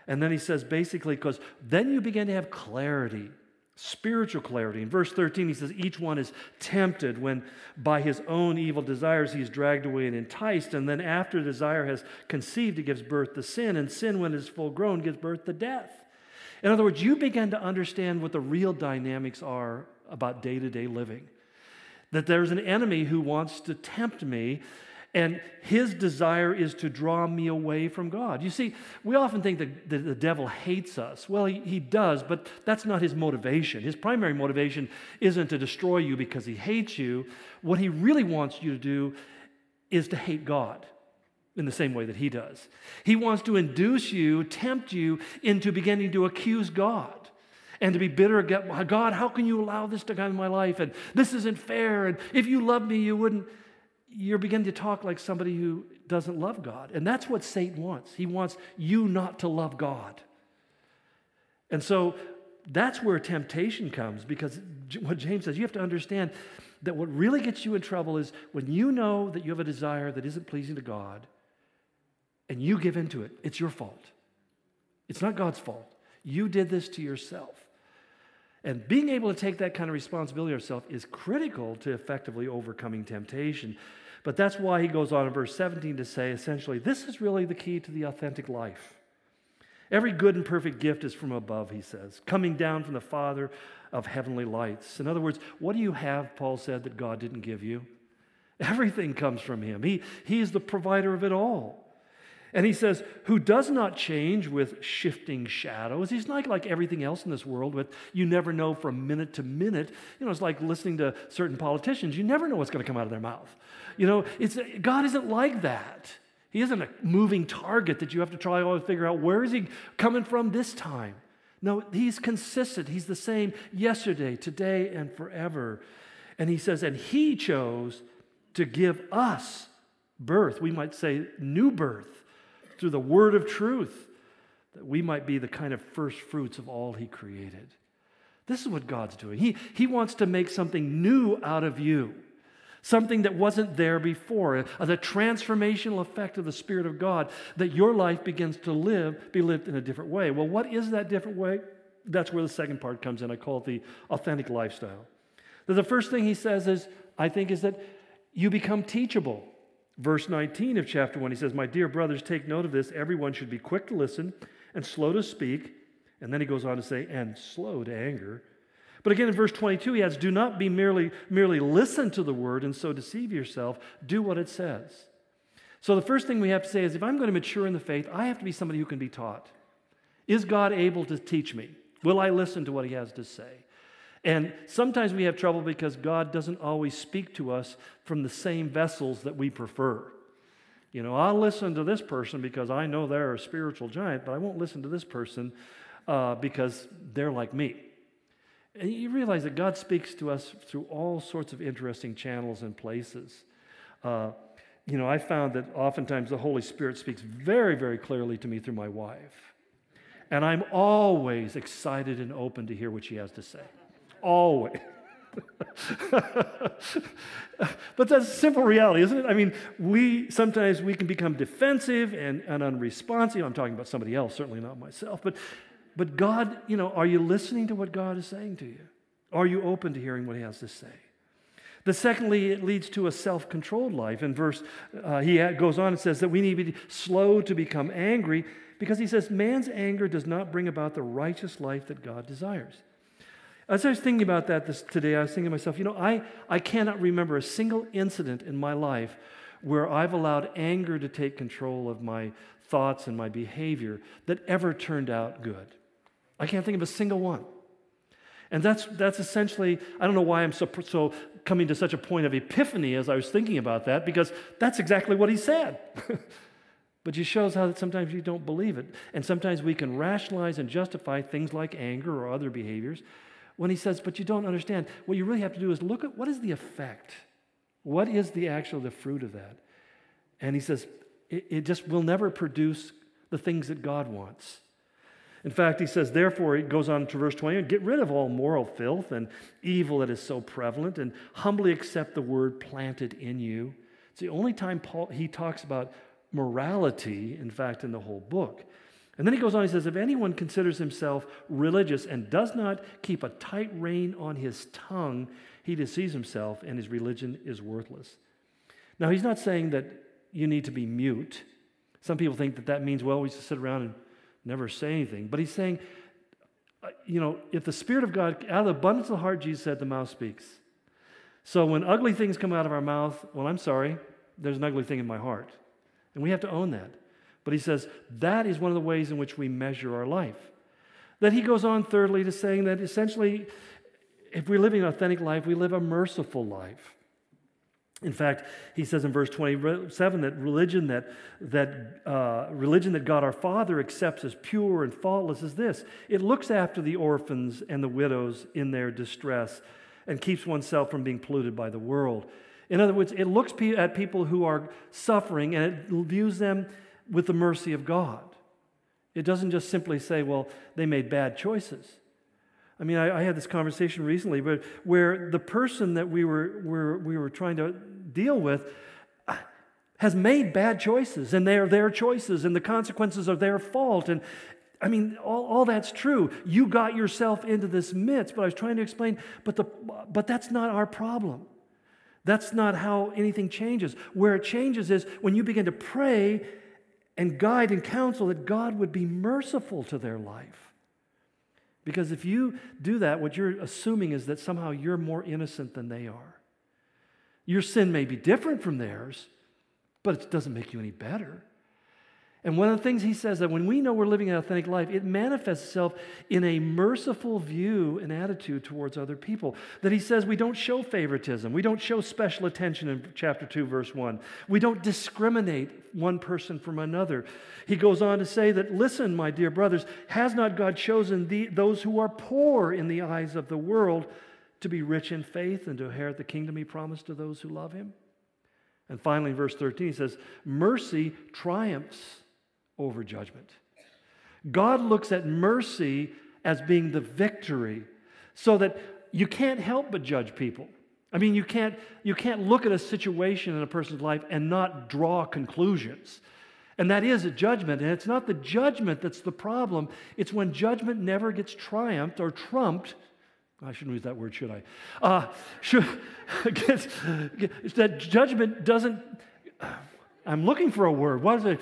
And then he says, basically, because then you begin to have clarity spiritual clarity. In verse 13, he says, Each one is tempted when by his own evil desires he is dragged away and enticed. And then after desire has conceived, it gives birth to sin. And sin, when it is full grown, gives birth to death. In other words, you begin to understand what the real dynamics are about day to day living. That there's an enemy who wants to tempt me and his desire is to draw me away from God. You see, we often think that the, devil hates us. Well, he, he does, but that's not his motivation. His primary motivation isn't to destroy you because he hates you. What he really wants you to do is to hate God in the same way that he does. He wants to induce you, tempt you into beginning to accuse God and to be bitter God, how can you allow this to come in my life? And this isn't fair. And if you love me, you wouldn't you're beginning to talk like somebody who doesn't love God. And that's what Satan wants. He wants you not to love God. And so that's where temptation comes because what James says, you have to understand that what really gets you in trouble is when you know that you have a desire that isn't pleasing to God and you give into it, it's your fault. It's not God's fault. You did this to yourself. And being able to take that kind of responsibility yourself is critical to effectively overcoming temptation. But that's why he goes on in verse 17 to say essentially, this is really the key to the authentic life. Every good and perfect gift is from above, he says, coming down from the Father of heavenly lights. In other words, what do you have, Paul said, that God didn't give you? Everything comes from him. He, he is the provider of it all. And he says, who does not change with shifting shadows. He's not like everything else in this world, with you never know from minute to minute. You know, it's like listening to certain politicians. You never know what's going to come out of their mouth. You know, it's, God isn't like that. He isn't a moving target that you have to try to figure out where is he coming from this time. No, he's consistent. He's the same yesterday, today, and forever. And he says, and he chose to give us birth. We might say new birth through the word of truth, that we might be the kind of first fruits of all He created. This is what God's doing. He, he wants to make something new out of you, something that wasn't there before, the transformational effect of the Spirit of God, that your life begins to live, be lived in a different way. Well, what is that different way? That's where the second part comes in. I call it the authentic lifestyle. The first thing he says is, I think, is that you become teachable. Verse 19 of chapter 1, he says, My dear brothers, take note of this. Everyone should be quick to listen and slow to speak. And then he goes on to say, and slow to anger. But again, in verse 22, he adds, Do not be merely, merely listen to the word and so deceive yourself. Do what it says. So the first thing we have to say is if I'm going to mature in the faith, I have to be somebody who can be taught. Is God able to teach me? Will I listen to what he has to say? And sometimes we have trouble because God doesn't always speak to us from the same vessels that we prefer. You know, I'll listen to this person because I know they're a spiritual giant, but I won't listen to this person uh, because they're like me. And you realize that God speaks to us through all sorts of interesting channels and places. Uh, you know, I found that oftentimes the Holy Spirit speaks very, very clearly to me through my wife. And I'm always excited and open to hear what she has to say always. but that's simple reality, isn't it? I mean, we sometimes we can become defensive and, and unresponsive. I'm talking about somebody else, certainly not myself. But but God, you know, are you listening to what God is saying to you? Are you open to hearing what He has to say? The secondly, it leads to a self-controlled life. In verse, uh, he goes on and says that we need to be slow to become angry because he says man's anger does not bring about the righteous life that God desires. As I was thinking about that this, today, I was thinking to myself, you know, I, I cannot remember a single incident in my life where I've allowed anger to take control of my thoughts and my behavior that ever turned out good. I can't think of a single one. And that's, that's essentially, I don't know why I'm so, so coming to such a point of epiphany as I was thinking about that, because that's exactly what he said. But it shows how that sometimes you don't believe it. And sometimes we can rationalize and justify things like anger or other behaviors when he says, but you don't understand. What you really have to do is look at what is the effect? What is the actual the fruit of that? And he says, it, it just will never produce the things that God wants. In fact, he says, therefore, it goes on to verse 20 get rid of all moral filth and evil that is so prevalent, and humbly accept the word planted in you. It's the only time Paul, he talks about morality, in fact, in the whole book. And then he goes on, he says, If anyone considers himself religious and does not keep a tight rein on his tongue, he deceives himself and his religion is worthless. Now, he's not saying that you need to be mute. Some people think that that means, well, we just sit around and never say anything. But he's saying, uh, you know, if the Spirit of God, out of the abundance of the heart, Jesus said, the mouth speaks. So when ugly things come out of our mouth, well, I'm sorry, there's an ugly thing in my heart. And we have to own that. But he says that is one of the ways in which we measure our life. That he goes on, thirdly, to saying that essentially, if we're living an authentic life, we live a merciful life. In fact, he says in verse 27 that religion that, that, uh, religion that God our Father accepts as pure and faultless is this it looks after the orphans and the widows in their distress and keeps oneself from being polluted by the world. In other words, it looks at people who are suffering and it views them with the mercy of God. It doesn't just simply say, well, they made bad choices. I mean, I, I had this conversation recently but where the person that we were, we were trying to deal with uh, has made bad choices, and they are their choices, and the consequences are their fault. And I mean, all, all that's true. You got yourself into this midst, but I was trying to explain, but, the, but that's not our problem. That's not how anything changes. Where it changes is when you begin to pray and guide and counsel that God would be merciful to their life. Because if you do that, what you're assuming is that somehow you're more innocent than they are. Your sin may be different from theirs, but it doesn't make you any better. And one of the things he says that when we know we're living an authentic life, it manifests itself in a merciful view and attitude towards other people. That he says we don't show favoritism, we don't show special attention in chapter 2, verse 1. We don't discriminate one person from another. He goes on to say that, listen, my dear brothers, has not God chosen the, those who are poor in the eyes of the world to be rich in faith and to inherit the kingdom he promised to those who love him? And finally, in verse 13, he says, Mercy triumphs over judgment. God looks at mercy as being the victory so that you can't help but judge people. I mean, you can't, you can't look at a situation in a person's life and not draw conclusions. And that is a judgment. And it's not the judgment that's the problem, it's when judgment never gets triumphed or trumped. I shouldn't use that word, should I? Uh, should, gets, that judgment doesn't. I'm looking for a word. What is it?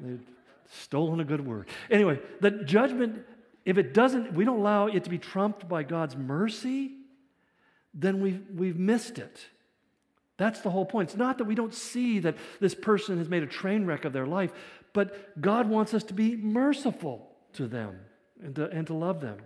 They've stolen a good word. Anyway, the judgment, if it doesn't, we don't allow it to be trumped by God's mercy, then we've, we've missed it. That's the whole point. It's not that we don't see that this person has made a train wreck of their life, but God wants us to be merciful to them and to, and to love them.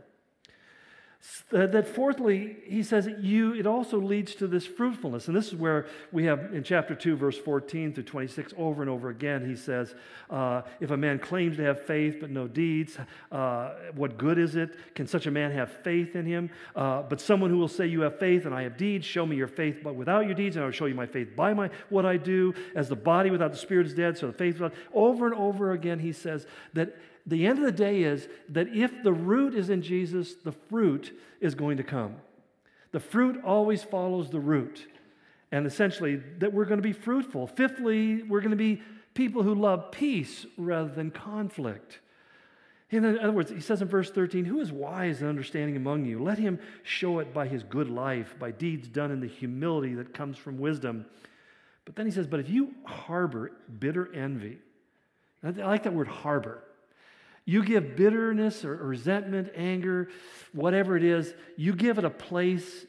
That fourthly, he says you, it also leads to this fruitfulness. And this is where we have in chapter 2, verse 14 through 26, over and over again, he says, uh, If a man claims to have faith but no deeds, uh, what good is it? Can such a man have faith in him? Uh, but someone who will say, You have faith and I have deeds, show me your faith but without your deeds, and I will show you my faith by my, what I do. As the body without the spirit is dead, so the faith without. Over and over again, he says that the end of the day is that if the root is in Jesus, the fruit is going to come. The fruit always follows the root. And essentially, that we're going to be fruitful. Fifthly, we're going to be people who love peace rather than conflict. In other words, he says in verse 13, Who is wise and understanding among you? Let him show it by his good life, by deeds done in the humility that comes from wisdom. But then he says, But if you harbor bitter envy, I like that word harbor. You give bitterness or, resentment, anger, whatever it is, you give it a place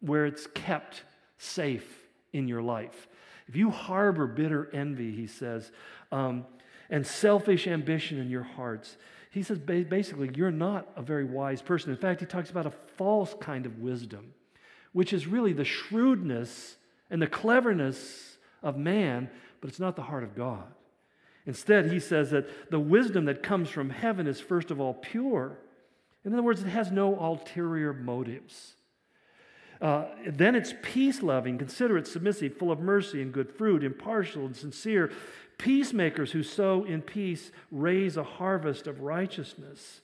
where it's kept safe in your life. If you harbor bitter envy, he says, um, and selfish ambition in your hearts, he says basically, you're not a very wise person. In fact, he talks about a false kind of wisdom, which is really the shrewdness and the cleverness of man, but it's not the heart of God. Instead, he says that the wisdom that comes from heaven is first of all pure. In other words, it has no ulterior motives. Uh, then it's peace loving, considerate, submissive, full of mercy and good fruit, impartial and sincere. Peacemakers who sow in peace raise a harvest of righteousness.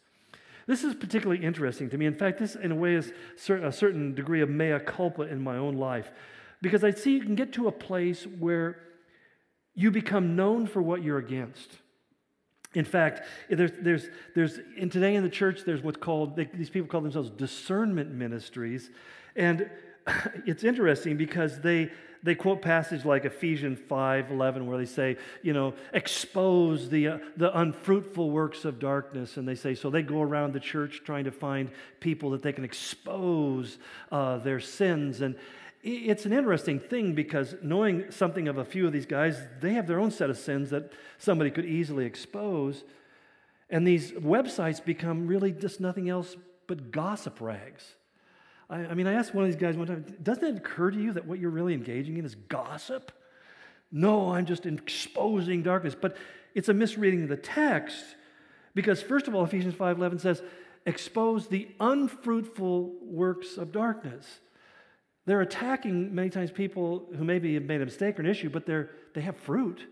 This is particularly interesting to me. In fact, this, in a way, is a certain degree of mea culpa in my own life because I see you can get to a place where you become known for what you're against. In fact, there's, there's, there's, in today in the church, there's what's called, they, these people call themselves discernment ministries. And it's interesting because they, they quote passage like Ephesians 5 11, where they say, you know, expose the, uh, the unfruitful works of darkness. And they say, so they go around the church trying to find people that they can expose uh, their sins. And, it's an interesting thing because knowing something of a few of these guys, they have their own set of sins that somebody could easily expose. And these websites become really just nothing else but gossip rags. I, I mean, I asked one of these guys one time, doesn't it occur to you that what you're really engaging in is gossip? No, I'm just exposing darkness. But it's a misreading of the text because, first of all, Ephesians 5.11 says, expose the unfruitful works of darkness. They're attacking many times people who maybe have made a mistake or an issue, but they're, they have fruit.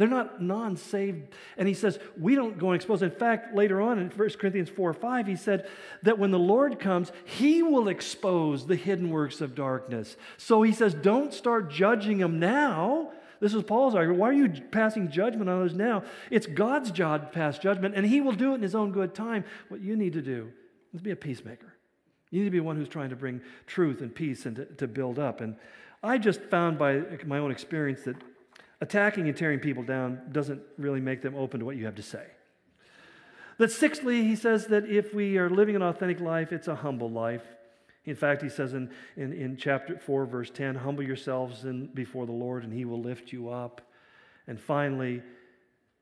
They're not non saved. And he says, we don't go and expose. In fact, later on in 1 Corinthians 4 or 5, he said that when the Lord comes, he will expose the hidden works of darkness. So he says, don't start judging them now. This is Paul's argument. Why are you passing judgment on others now? It's God's job to pass judgment, and he will do it in his own good time. What you need to do is be a peacemaker. You need to be one who's trying to bring truth and peace and to, to build up. And I just found by my own experience that attacking and tearing people down doesn't really make them open to what you have to say. That sixthly, he says that if we are living an authentic life, it's a humble life. In fact, he says in, in, in chapter 4, verse 10, humble yourselves in, before the Lord and he will lift you up. And finally,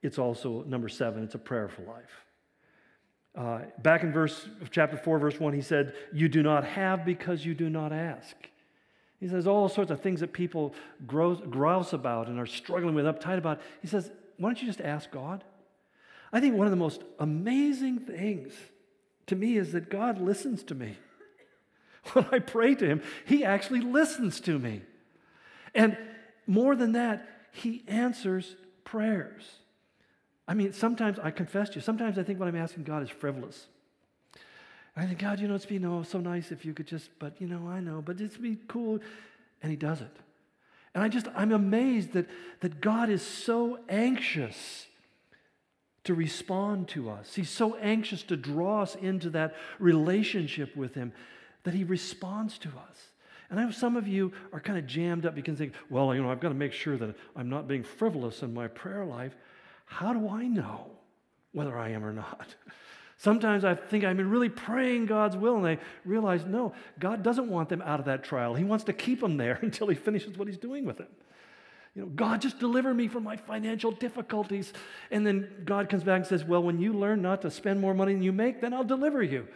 it's also, number seven, it's a prayerful life. Uh, back in verse chapter 4, verse 1, he said, You do not have because you do not ask. He says all sorts of things that people grouse, grouse about and are struggling with, uptight about. He says, Why don't you just ask God? I think one of the most amazing things to me is that God listens to me. When I pray to Him, He actually listens to me. And more than that, He answers prayers. I mean, sometimes I confess to you, sometimes I think what I'm asking God is frivolous. I think, God, you know, it'd be no, so nice if you could just, but you know, I know, but it'd be cool. And He does it. And I just, I'm amazed that, that God is so anxious to respond to us. He's so anxious to draw us into that relationship with Him that He responds to us. And I know some of you are kind of jammed up because you think, well, you know, I've got to make sure that I'm not being frivolous in my prayer life. How do I know whether I am or not? Sometimes I think I'm really praying God's will, and I realize, no, God doesn't want them out of that trial. He wants to keep them there until He finishes what He's doing with them. You know, God, just deliver me from my financial difficulties. And then God comes back and says, Well, when you learn not to spend more money than you make, then I'll deliver you.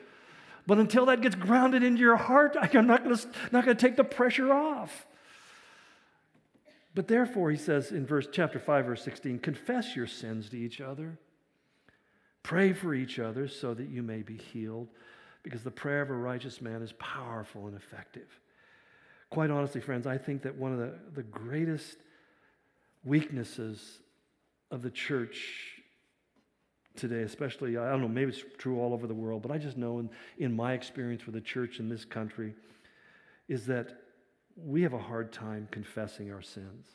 But until that gets grounded into your heart, I'm not going to not going to take the pressure off. But therefore, he says in verse chapter 5, verse 16, confess your sins to each other. Pray for each other so that you may be healed, because the prayer of a righteous man is powerful and effective. Quite honestly, friends, I think that one of the, the greatest weaknesses of the church today, especially, I don't know, maybe it's true all over the world, but I just know in, in my experience with the church in this country, is that we have a hard time confessing our sins.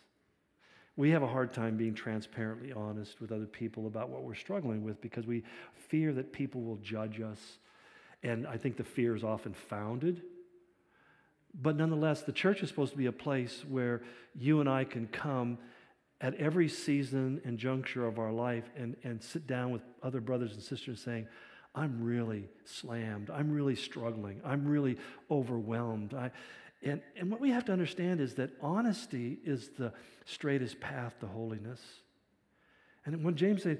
We have a hard time being transparently honest with other people about what we're struggling with because we fear that people will judge us. And I think the fear is often founded. But nonetheless, the church is supposed to be a place where you and I can come at every season and juncture of our life and, and sit down with other brothers and sisters saying, I'm really slammed. I'm really struggling. I'm really overwhelmed. I, and, and what we have to understand is that honesty is the straightest path to holiness. And when James said,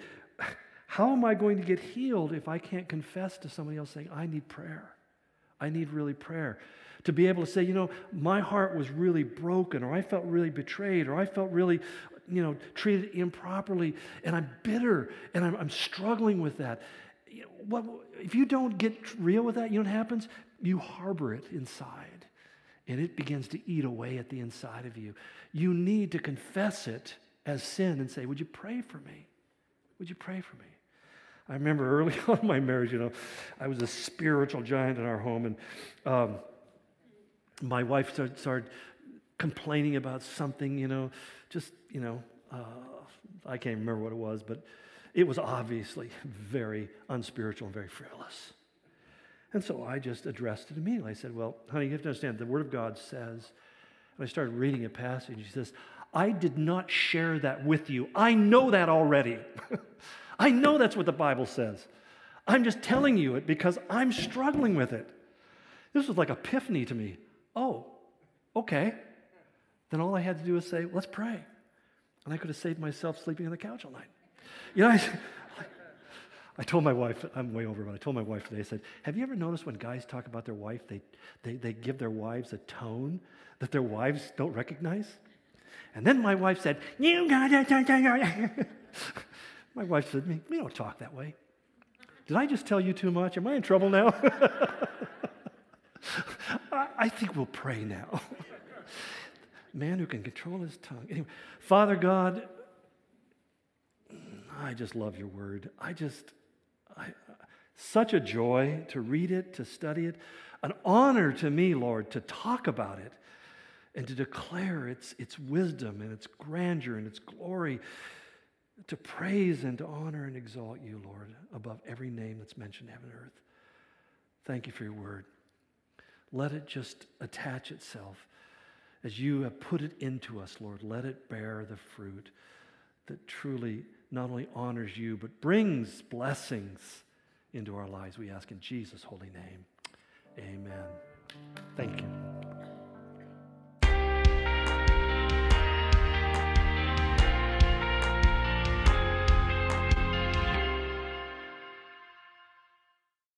How am I going to get healed if I can't confess to somebody else saying, I need prayer? I need really prayer. To be able to say, you know, my heart was really broken, or I felt really betrayed, or I felt really you know, treated improperly, and I'm bitter, and I'm, I'm struggling with that. What, if you don't get real with that, you know what happens? You harbor it inside, and it begins to eat away at the inside of you. You need to confess it as sin and say, Would you pray for me? Would you pray for me? I remember early on in my marriage, you know, I was a spiritual giant in our home, and um, my wife started, started, complaining about something, you know, just, you know, uh, I can't remember what it was, but it was obviously very unspiritual and very frivolous. And so I just addressed it immediately. I said, Well, honey, you have to understand, the Word of God says, and I started reading a passage. He says, I did not share that with you. I know that already. I know that's what the Bible says. I'm just telling you it because I'm struggling with it. This was like epiphany to me. Oh, okay. Then all I had to do was say, let's pray. And I could have saved myself sleeping on the couch all night. You know, I, I told my wife, I'm way over, but I told my wife today, I said, Have you ever noticed when guys talk about their wife, they, they, they give their wives a tone that their wives don't recognize? And then my wife said, You got it. my wife said We don't talk that way. Did I just tell you too much? Am I in trouble now? I think we'll pray now. Man who can control his tongue. Anyway, Father God, I just love your word. I just, I, such a joy to read it, to study it. An honor to me, Lord, to talk about it and to declare its, its wisdom and its grandeur and its glory, to praise and to honor and exalt you, Lord, above every name that's mentioned in heaven and earth. Thank you for your word. Let it just attach itself as you have put it into us, Lord. Let it bear the fruit that truly not only honors you, but brings blessings into our lives. We ask in Jesus' holy name. Amen. Thank you.